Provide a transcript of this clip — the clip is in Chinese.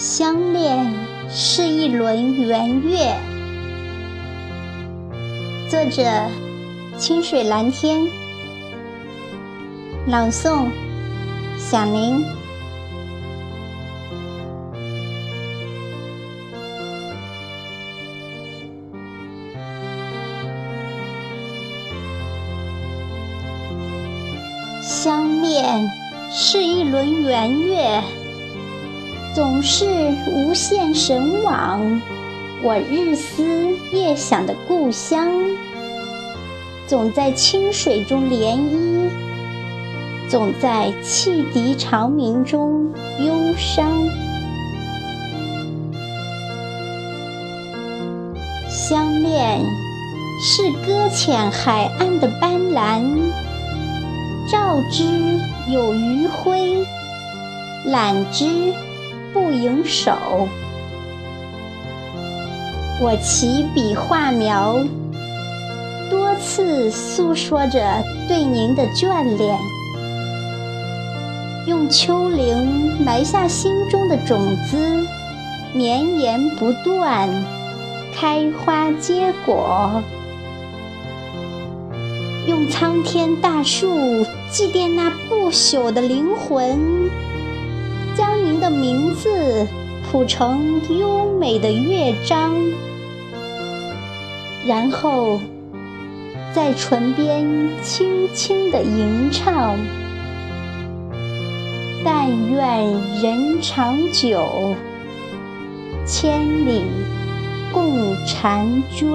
相恋是一轮圆月。作者：清水蓝天。朗诵：响铃。相恋是一轮圆月。总是无限神往，我日思夜想的故乡，总在清水中涟漪，总在汽笛长鸣中忧伤。相恋是搁浅海岸的斑斓，照之有余晖，揽之。不盈手，我起笔画描，多次诉说着对您的眷恋，用秋铃埋下心中的种子，绵延不断，开花结果，用苍天大树祭奠那不朽的灵魂。您的名字谱成优美的乐章，然后在唇边轻轻地吟唱。但愿人长久，千里共婵娟。